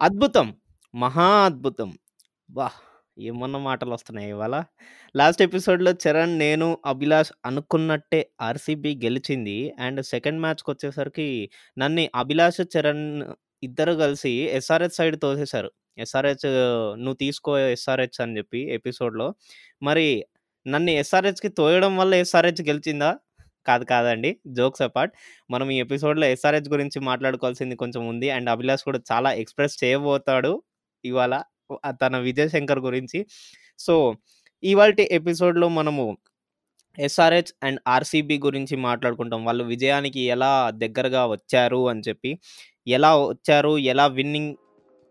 అద్భుతం. మహా అద్భుతం. అబ్బా! ఏమన్నా మాటలొస్తున్నాయి ఇవాళ. లాస్ట్ ఎపిసోడ్‌లో చరణ్, నేను, అభిలాష్ అనుకున్నట్టే ఆర్‌సీబీ గెలిచింది. అండ్ సెకండ్ మ్యాచ్‌కొచ్చేసరికి నన్ని అభిలాష్, చరణ్ ఇద్దరు కలిసి ఎస్ఆర్‌హెచ్ సైడ్ తోసేశారు. ఎస్ఆర్‌హెచ్ నువ్వు తీసుకో ఎస్ఆర్‌హెచ్ అని చెప్పి ఎపిసోడ్‌లో. మరి నన్ను ఎస్ఆర్‌హెచ్‌కి తోయడం వల్ల ఎస్ఆర్‌హెచ్ గెలిచిందా? కాదు కాదండి. Jokes apart. మనం ఈ ఎపిసోడ్‌లో ఎస్ఆర్‌హెచ్ గురించి మాట్లాడుకోవాల్సింది కొంచెం ఉంది. అండ్ అభిలాష్ కూడా చాలా ఎక్స్‌ప్రెస్ చేయబోతాడు ఇవాళ. తన విజయ్ శంకర్ గురించి. సో, ఇవాళ ఎపిసోడ్‌లో మనము ఎస్ఆర్‌హెచ్ అండ్ ఆర్‌సీబీ గురించి మాట్లాడుకుంటాం. వాళ్ళు విజయానికి ఎలా దగ్గరగా వచ్చారు అని చెప్పి. ఎలా వచ్చారు? ఎలా విన్నింగ్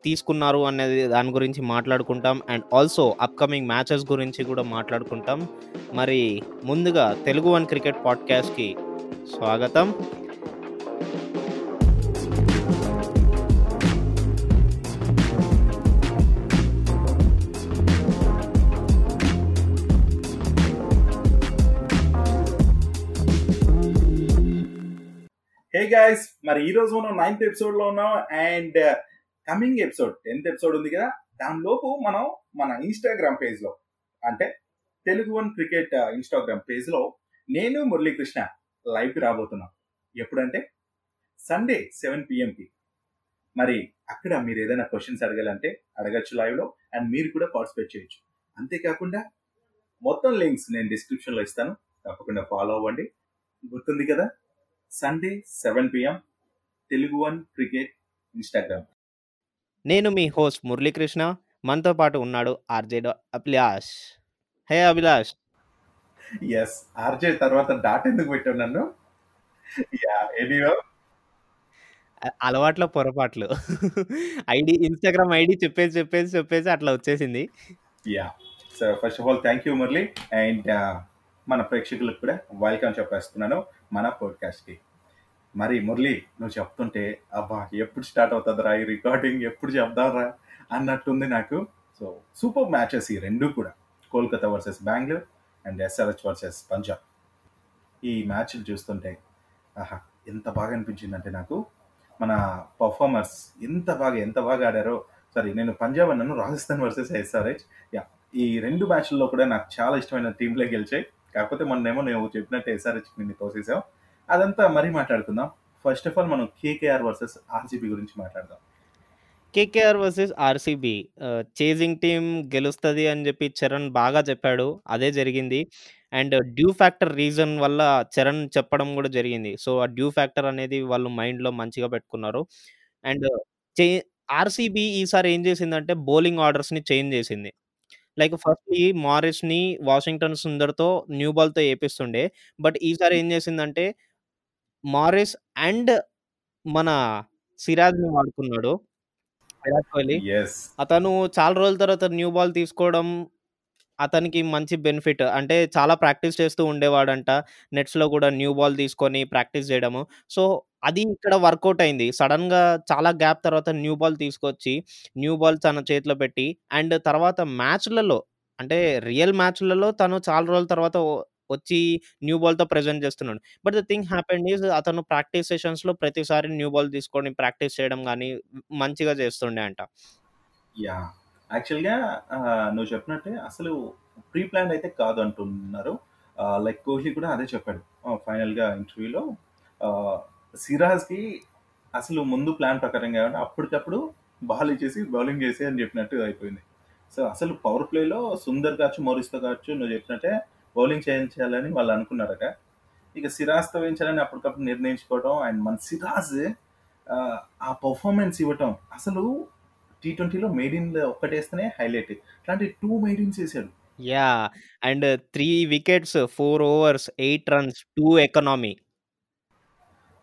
తీసుకున్నారు అనేది దాని గురించి మాట్లాడుకుంటాం. అండ్ ఆల్సో అప్‌కమింగ్ మ్యాచెస్ గురించి కూడా మాట్లాడుకుంటాం. మరి ముందుగా తెలుగు వన్ క్రికెట్ పాడ్‌కాస్ట్‌కి స్వాగతం. హే గైస్ మరి ఈ రోజు మనం నైన్త్ ఎపిసోడ్లో ఉన్నాం and coming episode tenth episode ఉంది కదా? దానిలోపు మనం మన ఇన్స్టాగ్రామ్ పేజ్లో అంటే తెలుగు వన్ క్రికెట్ ఇన్స్టాగ్రామ్ పేజ్లో నేను మురళీకృష్ణ లైవ్కి రాబోతున్నాం. ఎప్పుడంటే సండే సెవెన్ పిఎంకి మరి అక్కడ మీరు ఏదైనా క్వశ్చన్స్ అడగాలంటే అడగచ్చు లైవ్లో అండ్ మీరు కూడా పార్టిసిపేట్ చేయొచ్చు. అంతేకాకుండా మొత్తం లింక్స్ నేను డిస్క్రిప్షన్లో ఇస్తాను. తప్పకుండా ఫాలో అవ్వండి. గుర్తుంది కదా? Sunday seven PM Telugu One cricket Instagram నేను మీ హోస్ట్ మురళీకృష్ణ. మనతో పాటు ఉన్నాడు ఆర్‌జే డ Abhilash. Hey Abhilash! Yes RJ తర్వాత డాట్ ఎందుకు పెట్టావు నన్ను అ అలవాట్లో పొరపాట్లు. ఐడీ ఇన్‌స్టాగ్రామ్ ఐడీ చెప్పేసి, చెప్పేసి, చెప్పేసి అట్లా వచ్చేసింది. Yeah so first of all thank you Murali and మన ప్రేక్షకులకు కూడా వెల్కమ్ చెప్పేస్తున్నాను మన podcast కి మరి మురళి నువ్వు చెప్తుంటే అబ్బా ఎప్పుడు స్టార్ట్ అవుతుందిరా ఈ రికార్డింగ్ ఎప్పుడు చెప్దాంరా? అన్నట్టుంది నాకు. సో సూపర్ మ్యాచెస్ ఈ రెండు కూడా. Kolkata versus Bengaluru and SRH versus Punjab. ఈ మ్యాచ్లు చూస్తుంటే ఆహా ఎంత బాగా అనిపించిందంటే నాకు మన పర్ఫార్మర్స్ ఎంత బాగా ఎంత బాగా ఆడారో. సారీ నేను పంజాబ్ అన్నాను రాజస్థాన్ వర్సెస్ ఎస్ఆర్హెచ్ యా ఈ రెండు మ్యాచ్ల్లో కూడా నాకు చాలా ఇష్టమైన టీంలే గెలిచాయి. కాకపోతే మొన్నేమో నేను చెప్పినట్టు ఎస్ఆర్హెచ్ నిన్ను తోసేసావు. అదంతా మరీ మాట్లాడుకుందాం ఫస్ట్ ఆఫ్ ఆల్ మనం కేకేఆర్ వర్సెస్ ఆర్సీబీ గురించి మాట్లాడదాం KKR versus RCB chasing team గెలుస్తుంది అని చెప్పి చరణ్ బాగా చెప్పాడు. అదే జరిగింది. అండ్ డ్యూ ఫ్యాక్టర్ రీజన్ వల్ల చరణ్ చెప్పడం కూడా జరిగింది. సో, ఆ డ్యూ ఫ్యాక్టర్ అనేది వాళ్ళు మైండ్‌లో మంచిగా పెట్టుకున్నారు. అండ్ చే ఆర్‌సీబీ ఈసారి ఏం చేసిందంటే బౌలింగ్ ఆర్డర్స్‌ని చేంజ్ చేసింది. లైక్ ఫస్ట్‌లీ మారిస్‌ని వాషింగ్టన్ సుందర్‌తో న్యూ బాల్‌తో వేపిస్తుండే బట్ ఈసారి ఏం చేసిందంటే మారిస్ అండ్ మన సిరాజ్‌ని వాడుకున్నాడు. విరాట్ కోహ్లీ. యెస్. అతను చాలా రోజుల తర్వాత న్యూ బాల్ తీసుకోవడం అతనికి మంచి బెనిఫిట్. అంటే చాలా ప్రాక్టీస్ చేస్తూ ఉండేవాడంట. నెట్స్‌లో కూడా న్యూ బాల్ తీసుకొని ప్రాక్టీస్ చేయడము. సో, అది ఇక్కడ వర్కౌట్ అయింది. సడెన్‌గా చాలా గ్యాప్ తర్వాత న్యూ బాల్ తీసుకొచ్చి, న్యూ బాల్ తన చేతిలో పెట్టి అండ్ తర్వాత మ్యాచ్‌లలో అంటే రియల్ మ్యాచ్‌లలో తను చాలా రోజుల తర్వాత వచ్చి న్యూ బాల్‌తో ప్రెజెంట్ చేస్తున్నాడు. But the thing happened is అతను ప్రాక్టీస్ సెషన్స్‌లో ప్రతిసారి న్యూ బాల్ తీసుకొని ప్రాక్టీస్ చేయడం గాని మంచిగా చేస్తుండే అంట. యాహ్! యాక్చువల్‌గా ఆహ్, నువ్వు చెప్పినట్టే అసలు ప్రీ ప్లాన్డ్ అయితే కాదు అంటున్నారు. ఆహ్, లైక్ కోహ్లీ కూడా అదే చెప్పాడు. ఆహ్, ఫైనల్‌గా ఇంటర్వ్యూలో ఆహ్, సిరాజ్‌కి అసలు ముందు ప్లాన్ ప్రకారం కాకుండా అప్పటికప్పుడు బాల్ ఇచ్చేసి బౌలింగ్ చేసేయి అని చెప్పినట్టు అయిపోయింది. సో, అసలు పవర్ ప్లేలో సుందర్ కావచ్చు, మోరిస్‌తో కావచ్చు నువ్వు చెప్పినట్టే బౌలింగ్ చేయించాలని వాళ్ళు అనుకున్నారట. ఇక సిరాజ్‌తో వేయించాలని అప్పటికప్పుడు నిర్ణయించుకోవడం అండ్ మన సిరాజ్ ఆ పెర్ఫార్మన్స్ ఇవ్వటం అసలు టీ ట్వెంటీలో మెయిడిన్ ఒక్కటేస్తేనే హైలైట్. ఇట్లాంటి 2 maidens ఏసాడు. Yeah! And 3 wickets, 4 overs, 8 runs, 2 economy.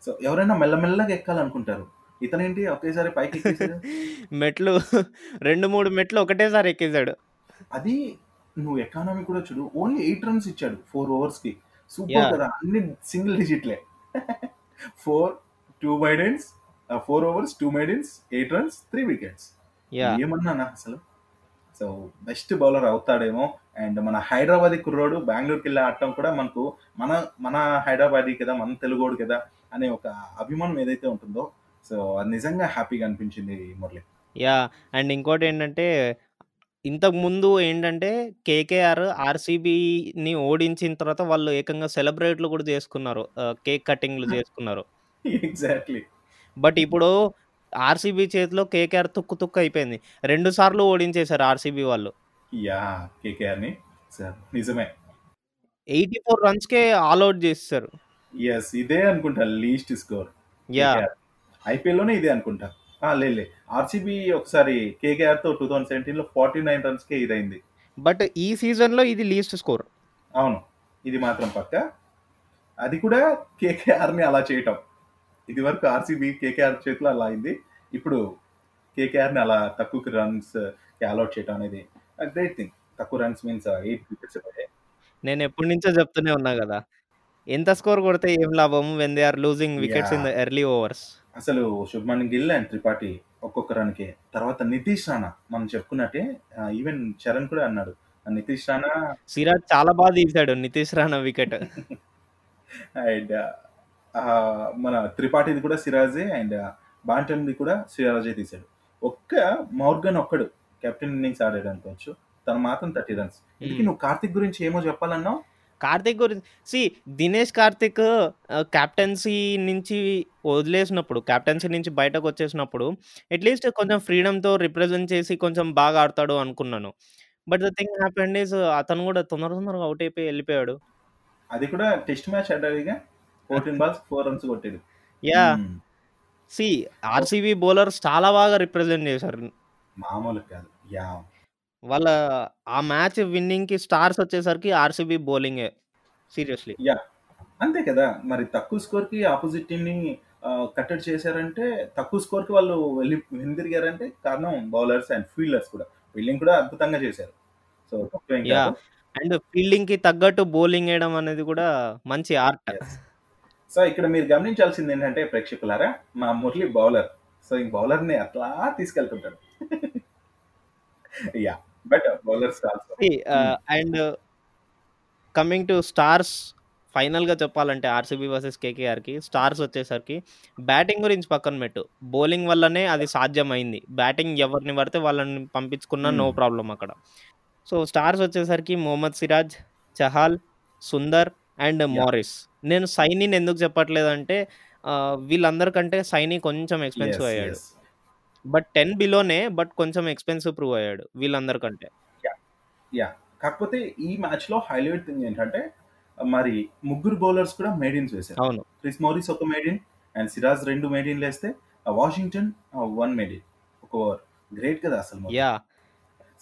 So, ఎవరైనా మెల్లమెల్లగా ఎక్కాలనుకుంటారు. ఇతనేంటి ఒకేసారి పైకెక్కేసాడు. మెట్లు 2, 3 మెట్లు ఒకటేసారి ఎక్కేసాడు. అది నువ్వు ఎకానమీ కూడా చూడు. ఓన్లీ 8 రన్స్ ఇచ్చాడు 4 ఓవర్స్‌కి. Super yeah! కదా! అన్ని single డిజిట్‌లే. 4, 2 maidens ah, 4 overs, 2 maidens, 8 runs, 3 wickets. Yeah! ఏమన్నానా అసలు? సో, బెస్ట్ బౌలర్ అవుతాడేమో అండ్ మన హైదరాబాదీ కుర్రోడు బెంగుళూరుకెళ్ళి ఆడటం కూడా మనకు మన మన హైదరాబాదీ కదా! మన తెలుగోడు కదా! అనే ఒక అభిమానం ఏదైతే ఉంటుందో సో, అది నిజంగా హ్యాపీగా అనిపించింది మురళి. యాహ్! అండ్ ఇంకోటేంటంటే ఇంతకుముందు ఏంటంటే కేకేఆర్ ఆర్‌సీబీని ఓడించిన తర్వాత వాళ్ళు ఏకంగా సెలబ్రేట్లు కూడా చేసుకున్నారు. ఆహ్, కేక్ కటింగ్‌లు చేసుకున్నారు. ఎగ్జాక్ట్‌లీ. బట్ ఇప్పుడు ఆర్‌సీబీ చేతిలో కేకేఆర్ తుక్కు తుక్కు అయిపోయింది. 2 సార్లు ఓడించేసారు ఆర్‌సీబీ వాళ్ళు. యాహ్! కేకేఆర్‌ని. సార్ నిజమే. 84 రన్స్‌కే ఆల్ ఔట్ చేసేసారు. యెస్. ఇదే అనుకుంటా లీస్ట్ స్కోర్. యాహ్! కేకేఆర్. ఐపీఎల్‌లోనే ఇదే అనుకుంటా. ఆ! లేదు లేదు. ఆర్‌సీబీ ఒకసారి కేకేఆర్‌తో 2017లో 49 రన్స్‌కే ఇదైంది. బట్ ఈ సీజన్‌లో ఇది లీస్ట్ స్కోర్. అవును. ఇది మాత్రం పక్కా. అది కూడా కేకేఆర్‌ని అలా చేయటం. ఇదివరకు ఆర్‌సీబీ కేకేఆర్ చేతిలో అలా అయింది. ఇప్పుడు కేకేఆర్‌ని అలా తక్కువ రన్స్‌కి ఆల్ ఔట్ చేయటం అనేది గ్రేట్ థింగ్. తక్కువ రన్స్ మీన్స్ 8 వికెట్స్ పడ్డాయి. నేను ఎప్పటి నుంచో చెప్తూనే ఉన్నా కదా! ఎంత స్కోర్ కొడితే ఏం లాభం when they are losing wickets in the yeah! Early overs. అసలు శుభ్మన్ గిల్ అండ్ త్రిపాఠి ఒక్కొక్క రన్‌కే. తర్వాత నితీష్ రాణా మనం చెప్పుకున్నట్టే ఈవెన్ చరణ్ కూడా అన్నాడు. నితీష్ రాణా సిరాజ్ చాలా బాగా తీశాడు నితీష్ రాణా వికెట్. అండ్ మన త్రిపాఠిది కూడా సిరాజే అండ్ బాంటన్‌ది కూడా సిరాజే తీశాడు. ఒక్క మోర్గన్ ఒక్కడు కెప్టెన్ ఇన్నింగ్స్ ఆడాడు అనుకోవచ్చు. తను మాత్రం 30 రన్స్. హ్మ్. నువ్వు కార్తిక్ గురించి ఏమో చెప్పాలన్నావు? కార్తిక్ గురించి సీ దినేష్ కార్తిక్ ఆహ్, కెప్టెన్సీ నుంచి వదిలేసినప్పుడు కెప్టెన్సీ నుంచి బయటకొచ్చేసినప్పుడు అట్‌లీస్ట్ కొంచెం ఫ్రీడమ్‌తో రిప్రజెంట్ చేసి కొంచెం బాగా ఆడతాడు అనుకున్నాను. But the thing happened is అతను కూడా తొందర తొందరగా ఔట్ అయిపోయి ఎళ్ళిపోయాడు. అది కూడా టెస్ట్ మ్యాచ్. 14 బాల్స్ 4 రన్స్ కొట్టాడు. హ్మ్. సీ ఆర్‌సీబీ బౌలర్స్ చాలా బాగా రిప్రజెంట్ చేశారు. మామూలుగా కాదు. యాహ్! వాళ్ళ ఆ మ్యాచ్ విన్నింగ్‌కి స్టార్స్ వచ్చేసరికి ఆర్‌సీబీ బౌలింగే. సీరియస్‌లీ. యాహ్! అంతే కదా! మరి తక్కువ స్కోర్‌కి అపోజిట్ టీమ్‌ని ఆహ్, కట్టడి చేశారంటే తక్కువ స్కోర్‌కి వాళ్ళు వెళ్ళి వెనుదిరిగారంటే కారణం బౌలర్స్ అండ్ ఫీల్డర్స్ కూడా. ఫీల్డింగ్ కూడా అద్భుతంగా చేశారు. సో తక్కువేం యాహ్! కాదు. అండ్ ఫీల్డింగ్‌కి తగ్గట్టు బౌలింగ్ ఏయడం అనేది కూడా మంచి ఆర్ట్. యెస్. సో ఇక్కడ మీరు గమనించాల్సింది ఏంటంటే ప్రేక్షకులారా మా మురళి బౌలర్. సో ఈ బౌలర్‌ని అట్లా తీసుకెళ్తుంటాడు. Yeah! And coming to stars ఫైనల్‌గా చెప్పాలంటే ఆర్‌సీబీ వర్సెస్ కేకేఆర్‌కి స్టార్స్ వచ్చేసరికి బ్యాటింగ్ గురించి పక్కన పెట్టు. బౌలింగ్ వల్లనే అది సాధ్యమైంది. బ్యాటింగ్ ఎవరిని పడితే వాళ్ళని పంపించుకున్నా నో హ్మ్. ప్రాబ్లమ్ అక్కడ. సో స్టార్స్ వచ్చేసరికి మొహమ్మద్ సిరాజ్, చహాల్, సుందర్ అండ్! మోరిస్. నేను సైనీని ఎందుకు చెప్పట్లేదంటే ఆహ్, వీళ్ళందరికంటే సైనీ కొంచెం ఎక్స్‌పెన్సివ్. అయ్యాడు. బట్ 10 బిలోనే బట్ కొంచెం ఎక్స్‌పెన్సివ్ ప్రూవ్ అయ్యాడు వీళ్ళందరికంటే. యాహ్! యాహ్! కాకపోతే ఈ మ్యాచ్‌లో హైలైట్ థింగ్ ఏంటంటే మరి ముగ్గురు బౌలర్స్ కూడా మేడ్ ఇన్స్ వేశారు. అవును. క్రిస్ మోరిస్ ఒక మేడ్ ఇన్ అండ్ సిరాజ్ 2 మేడ్ ఇన్‌లేస్తే వాషింగ్టన్ ఆహ్, 1 మేడ్ ఇన్. ఒక ఓవర్. గ్రేట్ కదా అసలు. యాహ్!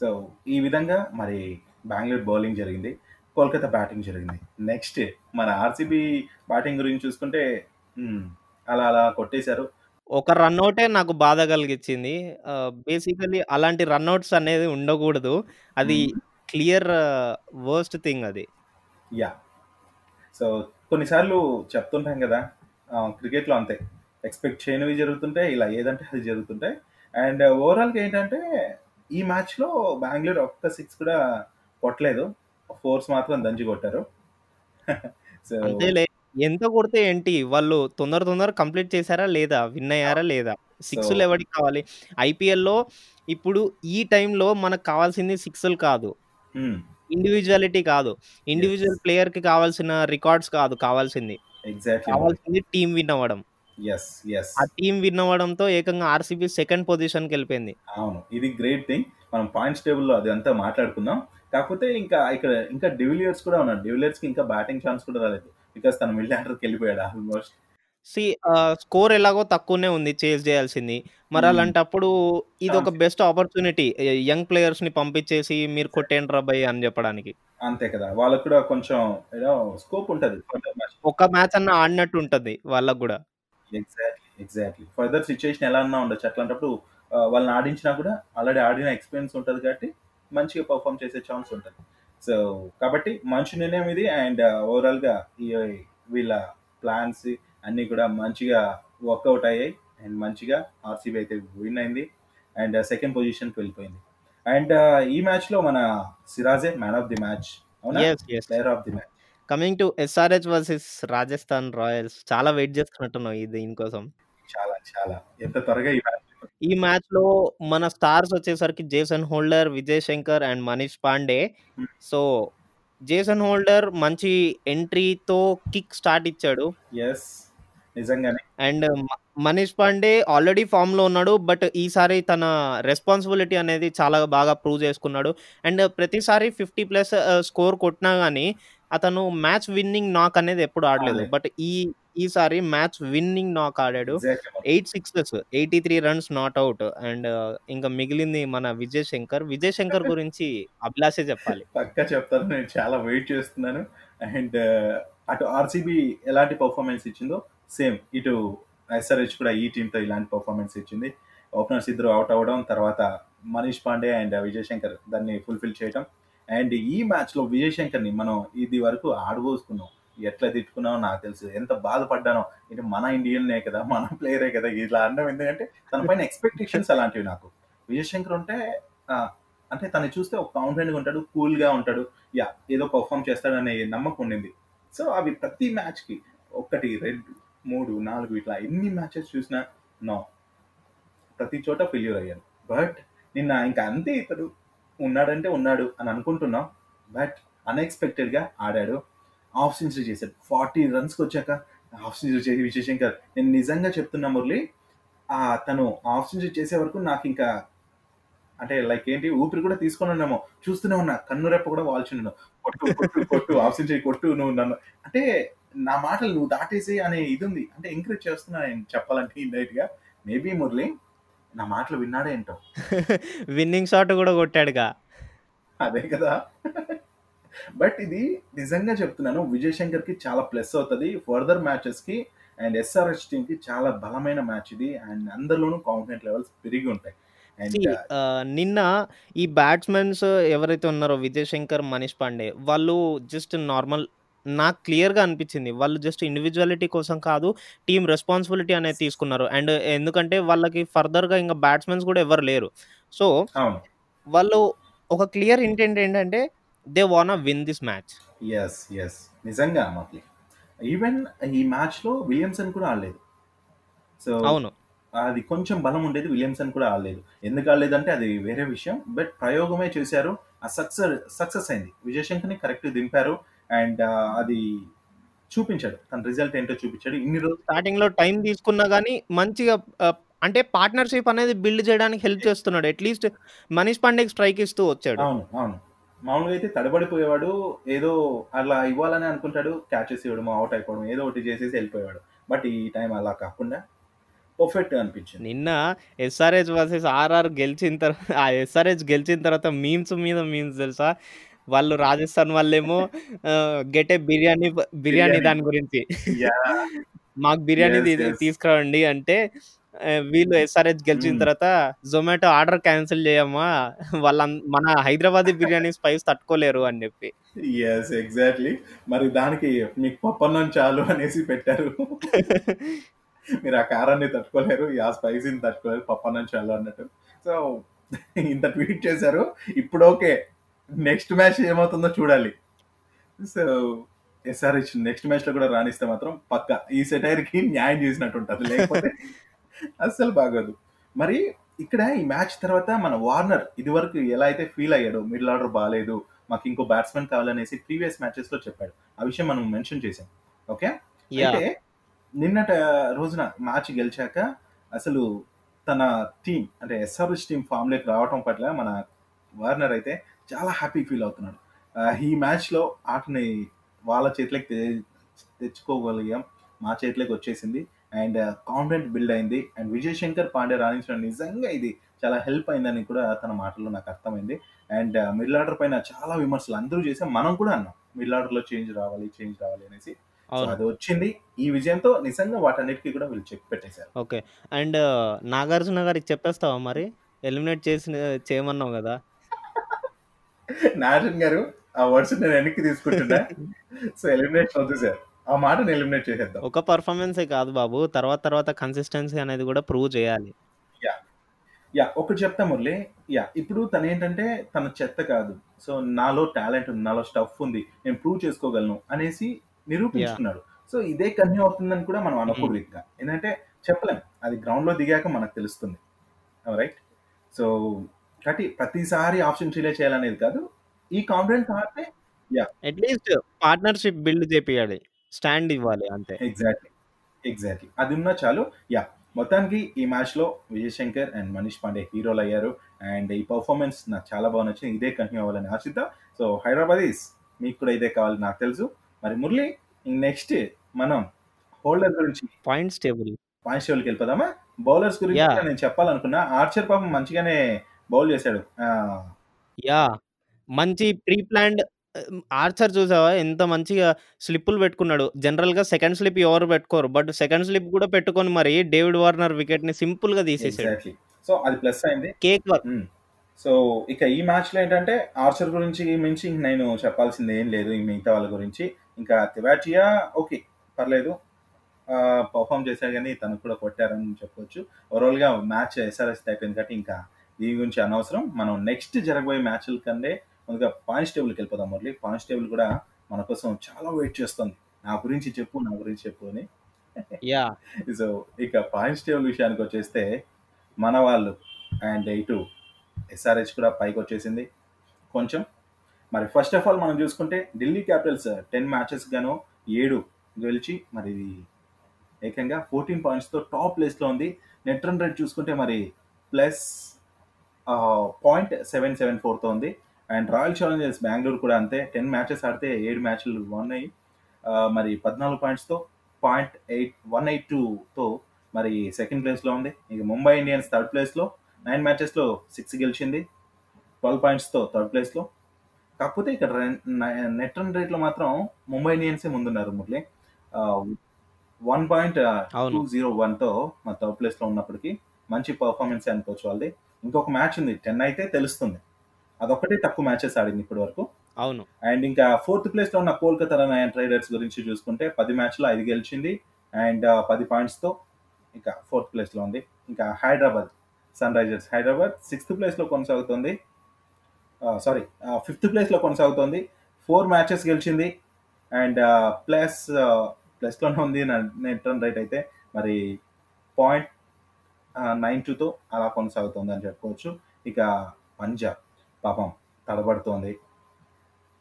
సో ఈ విధంగా మరి బెంగుళూరు బౌలింగ్ జరిగింది. కోల్కతా బ్యాటింగ్ జరిగింది. నెక్స్ట్ మన ఆర్‌సీబీ బ్యాటింగ్ గురించి చూసుకుంటే హ్మ్. అలా అలా కొట్టేశారు. ఒక రనౌటే నాకు బాధ కలిగించింది. ఆహ్, బేసికల్లీ అలాంటి రనౌట్స్ అనేది ఉండకూడదు. అది హ్మ్. క్లియర్ వర్స్ట్ థింగ్ అది. యాహ్! సో కొన్నిసార్లు చెప్తుంటాం కదా! ఆహ్, క్రికెట్‌లో అంతే. ఎక్స్‌పెక్ట్ చేయనివి జరుగుతుంటాయి. ఇలా ఏదంటే అది జరుగుతుంటాయి. అండ్ ఓవరాల్‌గా ఏంటంటే ఈ మ్యాచ్‌లో బెంగుళూరు ఒక్క సిక్స్ కూడా కొట్టలేదు. ఫోర్స్ మాత్రం దంచి కొట్టారు. సో అంతేలే. ఎంత కొడితే ఏంటి? వాళ్ళు తొందర తొందరగా కంప్లీట్ చేసారా లేదా? విన్ అయ్యారా లేదా? సో సిక్స్‌లు ఎవడికి కావాలి? ఐపీఎల్‌లో ఇప్పుడు ఈ టైంలో మనకు కావాల్సింది సిక్స్‌లు కాదు. హ్మ్. ఇండివిడ్యుయాలిటీ కాదు. యెస్. ఇండివిడ్యువల్ ప్లేయర్‌కి కావాల్సిన రికార్డ్స్ కాదు కావాల్సింది. ఎగ్జాక్ట్‌లీ. కావాల్సింది టీమ్ విన్ అవ్వడం. యెస్. యెస్. ఆ టీమ్ విన్ అవ్వడంతో ఏకంగా ఆర్‌సీబీ సెకండ్ పొజిషన్‌కెళ్ళిపోయింది. అవును. ఇది గ్రేట్ థింగ్. మనం పాయింట్స్ టేబుల్‌లో అదంతా మాట్లాడుకుందాం. కాకపోతే ఇంకా ఇక్కడ ఇంకా డివిలియర్స్ కూడా ఉన్నాడు. డివిలియర్స్‌కి ఇంకా బ్యాటింగ్ ఛాన్స్ కూడా రాలేదు. బికాజ్ తను మిడిల్ ఆర్డర్‌కెళ్ళిపోయాడు ఆల్మోస్ట్. సీ స్కోర్ ఎలాగో తక్కువనే ఉంది చేజ్ చేయాల్సింది. మరి హ్మ్. అలాంటప్పుడు ఇదొక ఛాన్స్ బెస్ట్ ఆపర్చునిటీ. యంగ్ ప్లేయర్స్‌ని పంపించేసి మీరు కొట్టేయండిరా బయ్ అని చెప్పడానికి. అంతే కదా! వాళ్ళకి కూడా కొంచెం నో స్కోప్ ఉంటది. Further match. అన్నా ఆడినట్టు ఉంటది వాళ్ళకి గూడా. ఎగ్జాక్ట్‌లీ. ఎగ్జాక్ట్‌లీ. ఫర్దర్ సిట్యుయేషన్ ఎలా అన్నా ఉండొచ్చు. అట్లాంటప్పుడు వాళ్ళని ఆడించినా కూడా ఆల్రెడీ ఆడిన ఎక్స్‌పీరియన్స్ ఉంటది కాబట్టి మంచిగా పెర్ఫార్మ్ చేసే ఛాన్స్ ఉంటది. సో కాబట్టి మంచి నిర్ణయం ఇది అండ్ ఓవరాల్‌గా ఈ వీళ్ళ ప్లాన్స్ అన్నీ కూడా మంచిగా వర్కౌట్ అయ్యాయి. అండ్ మంచిగా ఆర్‌సీబీ అయితే విన్ అయింది. అండ్ సెకండ్ పొజిషన్‌కి వెళ్ళిపోయింది. అండ్ ఈ మ్యాచ్‌లో మన సిరాజే మ్యాన్ ఆఫ్ ది మ్యాచ్. అవునా? Player of the match. Coming to SRH versus Rajasthan Royals చాలా వెయిట్ చేస్తున్నట్టున్నావు ఈ దీనికోసం. చాలా చాలా. ఎంత త్వరగా ఈ మ్యాచ్ ఈ మ్యాచ్‌లో మన స్టార్స్ వచ్చేసరికి 'Jason Holder', 'Vijay Shankar' and 'Manish Pande'. Hmm. So, 'Jason Holder' మంచి ఎంట్రీతో కిక్ స్టార్ట్ ఇచ్చాడు. యెస్. నిజంగానే. అండ్ మ 'మనీష్ పాండే' ఆల్రెడీ ఫార్మ్‌లో ఉన్నాడు. బట్ ఈసారి తన రెస్పాన్సిబిలిటీ అనేది చాలా బాగా ప్రూవ్ చేసుకున్నాడు. అండ్ ప్రతిసారి 50 ప్లస్ ఆహ్, స్కోర్ కొట్టినా గాని అతను మ్యాచ్ విన్నింగ్ నాక్ అనేది ఎప్పుడు ఆడలేదు. ఆడలేదు. బట్ ఈ ఈసారి మ్యాచ్ విన్నింగ్ నాక్ ఆడాడు. 8 sixes, 83 runs not out. And ఇంక మిగిలింది మన 'విజయ్ శంకర్'. 'విజయ్ శంకర్' గురించి అభిలాషే చెప్పాలి. పక్కా చెప్తాను. నేను చాలా వెయిట్ చేస్తున్నాను. అండ్ అటు ఆర్‌సీబీ ఎలాంటి పెర్ఫార్మన్స్ ఇచ్చిందో సేమ్ ఇటు ఎస్ఆర్‌హెచ్ కూడా ఈ టీమ్‌తో ఇలాంటి పెర్ఫార్మన్స్ ఇచ్చింది. ఓపెనర్స్ ఇద్దరు అవుట్ అవ్వడం, తర్వాత మనీష్ పాండే అండ్ విజయ్ శంకర్ దాన్ని ఫుల్‌ఫిల్ చేయటం. అండ్ ఈ మ్యాచ్‌లో విజయ్ శంకర్‌ని మనం ఇది వరకు ఆడబోసుకున్నాం. ఎట్లా తిట్టుకున్నావో నాకు తెలుసు. ఎంత బాధపడ్డానో. ఇది మన ఇండియన్‌నే కదా! మన ప్లేయరే కదా! ఇలా అనడం ఎందుకంటే తన పైన ఎక్స్‌పెక్టేషన్స్ అలాంటివి నాకు. విజయశంకర్ ఉంటే అంటే తను చూస్తే ఒక కాన్ఫిడెంట్‌గా ఉంటాడు. కూల్‌గా ఉంటాడు. యా ఏదో పర్ఫామ్ చేస్తాడనే నమ్మకం ఉండింది. సో, అవి ప్రతి మ్యాచ్‌కి 1, 2, 3, 4 ఇట్లా ఎన్ని మ్యాచెస్ చూసినా నో. ప్రతి చోట ఫెయిల్యూర్ అయ్యాను. బట్ నిన్న ఇంకా అంతే ఇతడు ఉన్నాడంటే ఉన్నాడు అని అనుకుంటున్నాం. బట్ అన్‌ఎక్స్‌పెక్టెడ్‌గా ఆడాడు. హాఫ్ సెంచరీ చేశాడు. 40 రన్స్‌కొచ్చాక హాఫ్ సెంచరీ చేసి విజయ్ శంకర్ నేను నిజంగా చెప్తున్నా మురళి తను హాఫ్ సెంచరీ చేసే వరకు నాకింకా అంటే లైక్ ఏంటి ఊపిరి కూడా తీసుకోనున్నామో. చూస్తూనే ఉన్నా. కన్ను రెప్ప కూడా వాల్చున్నాను. కొట్టు, కొట్టు, కొట్టు హాఫ్ సెంచరీ కొట్టు నువ్వు నన్ను అంటే నా మాటలు నువ్వు దాటేసేయి అనే ఇది ఉంది. అంటే ఎంకరేజ్ చేస్తున్నా నేను చెప్పాలంటే ఇండైరెక్ట్‌గా. మేబీ మురళి నా మాటలు విన్నాడో ఏంటో. విన్నింగ్ షాట్ కూడా కొట్టాడుగా. అదే కదా! బట్ ఇది నిజంగా చెప్తున్నాను. విజయ్ శంకర్‌కి చాలా ప్లస్ అవుతది. ఫర్దర్ మ్యాచెస్‌కి అండ్ ఎస్ఆర్‌హెచ్ టీమ్‌కి చాలా బలమైన మ్యాచ్ ఇది. అండ్ అందరిలోనూ కాన్ఫిడెంట్ లెవెల్స్ పెరిగి ఉంటాయి. అండ్ ఆహ్, నిన్న ఈ బ్యాట్స్‌మెన్స్ ఎవరైతే ఉన్నారో 'విజయ్ శంకర్', 'మనీష్ పాండే' వాళ్ళు జస్ట్ నార్మల్ నాకు క్లియర్‌గా అనిపించింది. వాళ్ళు జస్ట్ ఇండివిడ్యుయాలిటీ కోసం కాదు. టీమ్ రెస్పాన్సిబిలిటీ అనేది తీసుకున్నారు. అండ్ ఎందుకంటే వాళ్ళకి ఫర్దర్‌గా ఇంక బ్యాట్స్‌మెన్స్ కూడా ఎవరు లేరు. సో. వాళ్ళు ఒక క్లియర్ ఇంటెంట్ ఏంటంటే they wanna win this match. Yes. Yes. నిజంగా మురళి. ఈవెన్ ఈ మ్యాచ్‌లో విలియమ్సన్ కూడా ఆడలేదు. సో, అవును. అది కొంచెం బలం ఉండేది. విలియమ్సన్ కూడా ఆడలేదు. ఎందుకు ఆడలేదంటే అది వేరే విషయం. బట్ ప్రయోగమే చేశారు. ఆ సక్సెస్ సక్సెస్ అయింది. విజయ్ శంకర్‌ని కరెక్ట్‌గా దింపారు. అండ్ అది చూపించాడు. తన రిజల్ట్ ఏంటో చూపించాడు. ఇన్ని రోజులు స్టార్టింగ్‌లో టైం తీసుకున్నా గాని మంచిగా ఆహ్, అంటే పార్ట్నర్‌షిప్ అనేది బిల్డ్ చేయడానికి హెల్ప్ చేస్తున్నాడు. అట్‌లీస్ట్ 'మనీష్ పాండేకి' స్ట్రైక్ ఇస్తూ వచ్చాడు. అవును. అవును. మామూలుగా అయితే తడబడిపోయేవాడు. ఏదో అలా ఇవ్వాలని అనుకుంటాడు. క్యాచెస్ ఇవ్వడమో, అవుట్ అయిపోవడం ఏదో ఒకటి చేసేసి వెళ్ళిపోయేవాడు. బట్ ఈ టైం అలా కాకుండా పర్ఫెక్ట్‌గా అనిపించింది. నిన్న ఎస్ఆర్‌హెచ్ వర్సెస్ ఆర్ఆర్ గెలిచిన తర్వాత ఆ ఎస్ఆర్‌హెచ్ గెలిచిన తర్వాత మీమ్స్ మీద మీమ్స్ తెలుసా? వాళ్ళు రాజస్థాన్ వాళ్ళేమో గెట్ బిర్యానీ బిర్యానీ. దాని గురించి. మాకు బిర్యానీ యెస్. తీ యెస్. తీసుకురండి అంటే వీళ్ళు ఎస్ఆర్‌హెచ్ గెలిచిన. తర్వాత జొమాటో ఆర్డర్ క్యాన్సిల్ చేయమ్మా వాళ్ళన్ మన హైదరాబాదీ బిర్యానీ స్పైస్ తట్టుకోలేరు అని చెప్పి. యెస్. ఎగ్జాక్ట్‌లీ. మరి దానికి మీకు పప్పన్నం చాలు అనేసి పెట్టారు. మీరు ఆ కారాన్ని తట్టుకోలేరు. ఆ స్పైసీని తట్టుకోలేరు. పప్పన్నం చాలు అన్నట్టు. సో, ఇంత ట్వీట్ చేశారు. ఇప్పుడు ఓకే. నెక్స్ట్ మ్యాచ్ ఏమవుతుందో చూడాలి. సో, ఎస్ఆర్‌హెచ్ నెక్స్ట్ మ్యాచ్‌లో కూడా రాణిస్తే మాత్రం పక్కా ఈ సెటైర్‌కి న్యాయం చేసినట్టు ఉంటది. లేకపోతే అస్సలు బాగోదు. మరి ఇక్కడ ఈ మ్యాచ్ తర్వాత మన వార్నర్ ఇదివరకు ఎలా అయితే ఫీల్ అయ్యాడో మిడిల్ ఆర్డర్ బాలేదు. మాకు ఇంకో బ్యాట్స్‌మన్ కావాలనేసి ప్రీవియస్ మ్యాచెస్‌లో చెప్పాడు. ఆ విషయం మనం మెన్షన్ చేసాం. ఓకే. అయితే నిన్నట రోజున మ్యాచ్ గెలిచాక అసలు తన టీమ్ అంటే ఎస్ఆర్‌హెచ్ టీమ్ ఫామ్‌లోకి రావటం పట్ల మన వార్నర్ అయితే చాలా హ్యాపీ ఫీల్ అవుతున్నాడు. ఈ మ్యాచ్‌లో ఆటని వాళ్ళ చేతిలోకి తెచ్చుకోగలిగాం. మా చేతిలోకి వచ్చేసింది. అండ్ కాన్ఫిడెంట్ బిల్డ్ అయింది. అండ్ విజయ్ శంకర్ పాండే రాణించడం నిజంగా ఇది చాలా హెల్ప్ అయిందని కూడా తన మాటల్లో నాకు అర్థమైంది. అండ్ మిడిల్ ఆర్డర్ పైన చాలా విమర్శలు అందరూ చేసాం. మనం కూడా అన్నాం. మిడిల్ ఆర్డర్‌లో చేంజ్ రావాలి, చేంజ్ రావాలి అనేసి. అది వచ్చింది. ఈ విజయంతో నిజంగా వాటన్నిటికి కూడా వీళ్ళు చెక్ పెట్టేశారు. ఓకే. అండ్ నాగార్జున గారికి చెప్పేస్తావా మరి? ఎలిమినేట్ చేసిన చేయమన్నావు గదా! నాగార్జున గారు ఆ వర్డ్స్ నేను వెనక్కి తీసుకుంటున్నా. సో, ఎలిమినేషన్ వద్దు సార్. ఆ మాటని ఎలిమినేట్ చేసేద్దాం. ఒక పెర్ఫార్మన్సే కాదు బాబు. తర్వాత తర్వాత కన్సిస్టెన్సీ అనేది కూడా ప్రూవ్ చేయాలి. యాహ్! యాహ్! ఒకటి చెప్తా మురళి. యాహ్! ఇప్పుడు తనేంటంటే తన చెత్త కాదు. సో, నాలో టాలెంట్ ఉంది. నాలో స్టఫ్ ఉంది. నేను ప్రూవ్ చేసుకోగలను అనేసి! నిరూపించుకున్నాడు. సో, ఇదే కంటిన్యూ అవుతుందని కూడా మనం. అనకూడదు ఇంకా. ఏందంటే చెప్పలేం. అది గ్రౌండ్‌లో దిగాక మనకు తెలుస్తుంది. రైట్ సో కాబట్టి ప్రతిసారి ఆప్షన్ రిలే చేయాలనేది కాదు ఈ కాన్ఫిడెన్స్ ఆడితే yeah at least partnership build చేపియాలి stand ఇవ్వాలి అంతే. ఎగ్జాక్ట్లీ ఎగ్జాక్ట్లీ అది ఉన్నా చాలు. యా మొత్తానికి ఈ మ్యాచ్లో విజయ్ శంకర్ అండ్ మనీష్ పాండే హీరోలు అయ్యారు. అండ్ ఈ పర్ఫార్మెన్స్ నాకు చాలా బాగా నచ్చింది. ఇదే కంటిన్యూ అవ్వాలని ఆశిద్దాం. సో హైదరాబాదీస్ మీకు కూడా ఇదే కావాలి నాకు తెలుసు. మరి మురళి నెక్స్ట్ మనం హోల్డర్ గురించి పాయింట్స్ టేబుల్ పాయింట్స్ టేబుల్కి వెళ్ళిపోదామా? బౌలర్స్ గురించి నేను చెప్పాలనుకున్నా. ఆర్చర్ పాపం మంచిగానే బౌల్ చేశాడు. యా మంచి ప్రీ ప్లాన్డ్ ఆర్చర్ చూసావా? ఎంత మంచిగా స్లిప్పులు పెట్టుకున్నాడు. జనరల్గా సెకండ్ స్లిప్ ఎవరు పెట్టుకోరు. బట్ సెకండ్ స్లిప్ కూడా పెట్టుకొని మరి డేవిడ్ వార్నర్ వికెట్ని సింపుల్గా తీసేసాడు. ఎగ్జాక్ట్లీ. సో అది ప్లస్ అయింది. Cake work. సో ఇక ఈ మ్యాచ్లో ఏంటంటే ఆర్చర్ గురించి మించి నేను చెప్పాల్సింది ఏం లేదు ఈ మిగతా వాళ్ళ గురించి. ఇంకా తివాటియా ఓకే పర్లేదు. పర్ఫామ్ చేశాడు కానీ తనకు కూడా కొట్టారని చెప్పొచ్చు. ఓవరాల్గా మ్యాచ్ ఎస్ఆర్ఎస్ అయిపోయింది కాబట్టి ఇంకా దీని గురించి అనవసరం. మనం నెక్స్ట్ జరగబోయే మ్యాచ్ల కంటే ముందుగా పాయింట్స్ టేబుల్కి వెళ్ళిపోదాం మురళి. పాయింట్స్ టేబుల్ కూడా మన కోసం చాలా వెయిట్ చేస్తుంది. నా గురించి చెప్పు నా గురించి చెప్పు అని. యా. సో ఇక పాయింట్స్ టేబుల్ విషయానికి వచ్చేస్తే మన వాళ్ళు అండ్ ఇటు ఎస్ఆర్హెచ్ కూడా పైకి వచ్చేసింది. కొంచెం. మరి ఫస్ట్ ఆఫ్ ఆల్ మనం చూసుకుంటే ఢిల్లీ క్యాపిటల్స్ టెన్ మ్యాచెస్ గాను ఏడు గెలిచి మరి ఏకంగా ఫోర్టీన్ పాయింట్స్తో టాప్ ప్లేస్లో ఉంది. నెట్ రన్ రేట్ చూసుకుంటే మరి ప్లస్ పాయింట్ సెవెన్ సెవెన్ ఫోర్తో ఉంది. అండ్ రాయల్ ఛాలెంజర్స్ బెంగళూరు కూడా అంతే. టెన్ మ్యాచెస్ ఆడితే ఏడు మ్యాచ్లు ఉన్నాయి ఆ, మరి పద్నాలుగు పాయింట్స్తో పాయింట్ ఎయిట్ వన్ ఎయిట్ టూతో మరి సెకండ్ ప్లేస్లో ఉంది. ఇక ముంబై ఇండియన్స్ థర్డ్ ప్లేస్లో నైన్ మ్యాచెస్లో సిక్స్ గెలిచింది. ట్వెల్వ్ పాయింట్స్తో థర్డ్ ప్లేస్లో కాకపోతే ఇక్కడ నెట్ రన్ రేట్లో మాత్రం ముంబై ఇండియన్సే ముందున్నారు Murali. One point. Two zero వన్తో మా థర్డ్ ప్లేస్లో ఉన్నప్పటికీ మంచి పర్ఫార్మెన్స్ అనుకోవచ్చు వాళ్ళది. ఇంకొక మ్యాచ్ ఉంది టెన్ అయితే తెలుస్తుంది. అదొక్కటే తక్కువ మ్యాచెస్ ఆడింది ఇప్పటి వరకు. అవును. అండ్ ఇంకా ఫోర్త్ ప్లేస్లో ఉన్న కోల్కతా నైట్ రైడర్స్ గురించి చూసుకుంటే పది మ్యాచ్లో ఐదు గెలిచింది. అండ్ పది పాయింట్స్తో ఇంకా ఫోర్త్ ప్లేస్లో ఉంది. ఇంకా Hyderabad Sunrisers Hyderabad sixth ప్లేస్లో కొనసాగుతుంది. సారీ ఫిఫ్త్ ప్లేస్లో కొనసాగుతుంది. ఫోర్ మ్యాచెస్ గెలిచింది. అండ్ ప్లస్ ప్లస్లోనే ఉంది నెట్ రన్ రైట్ అయితే. మరి పాయింట్ నైన్ టూతో అలా కొనసాగుతుంది అని చెప్పుకోవచ్చు. ఇక పంజాబ్. పాపం తడబడుతోంది.